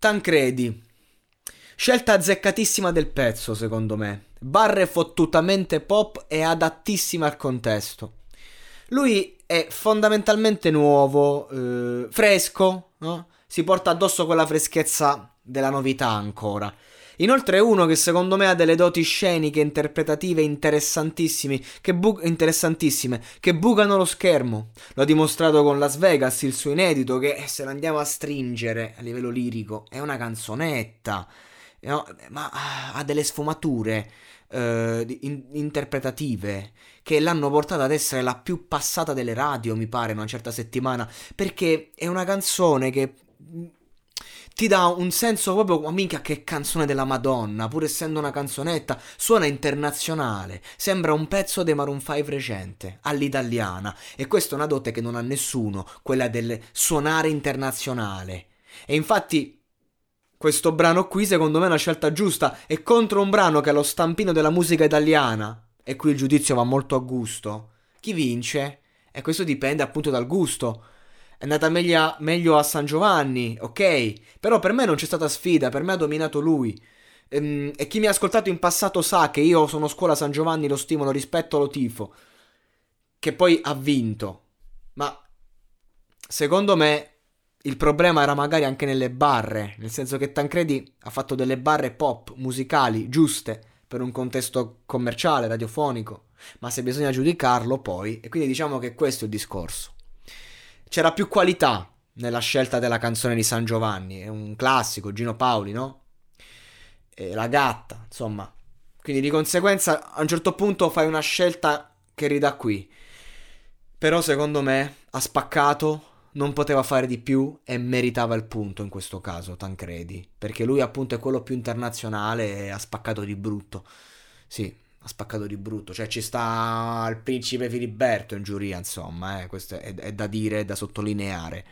Tancredi. Scelta azzeccatissima del pezzo, secondo me. Barre fottutamente pop e adattissima al contesto. Lui è fondamentalmente nuovo, eh, fresco, no? Si porta addosso quella freschezza della novità ancora. Inoltre è uno che secondo me ha delle doti sceniche interpretative interessantissime che, bu- interessantissime che bucano lo schermo. Lo ha dimostrato con Las Vegas, il suo inedito, che eh, se lo andiamo a stringere a livello lirico è una canzonetta, no? ma ha delle sfumature. Uh, in- interpretative che l'hanno portata ad essere la più passata delle radio, mi pare, una certa settimana, perché è una canzone che ti dà un senso proprio, ma minchia che canzone della Madonna, pur essendo una canzonetta, suona internazionale, sembra un pezzo dei Maroon 5 recente, all'italiana, e questa è una dote che non ha nessuno, quella del suonare internazionale. E infatti questo brano qui secondo me è una scelta giusta, è contro un brano che ha lo stampino della musica italiana, e qui il giudizio va molto a gusto. Chi vince? E questo dipende appunto dal gusto è andata meglio, meglio a San Giovanni, ok? Però per me non c'è stata sfida, per me ha dominato lui. Ehm, e chi mi ha ascoltato in passato sa che io sono scuola San Giovanni, lo stimo, lo rispetto, lo tifo. Che poi ha vinto. Ma secondo me il problema era magari anche nelle barre, nel senso che Tancredi ha fatto delle barre pop, musicali, giuste, per un contesto commerciale, radiofonico. Ma se bisogna giudicarlo poi, e quindi diciamo che questo è il discorso c'era più qualità nella scelta della canzone di San Giovanni. È un classico, Gino Paoli, no? E la gatta, insomma. Quindi di conseguenza a un certo punto fai una scelta che ridà qui. Però secondo me ha spaccato, non poteva fare di più e meritava il punto in questo caso, Tancredi. Perché lui appunto è quello più internazionale e ha spaccato di brutto. Sì, ha spaccato di brutto. Cioè, ci sta il principe Filiberto in giuria, insomma, eh, questo è, è da dire, è da sottolineare.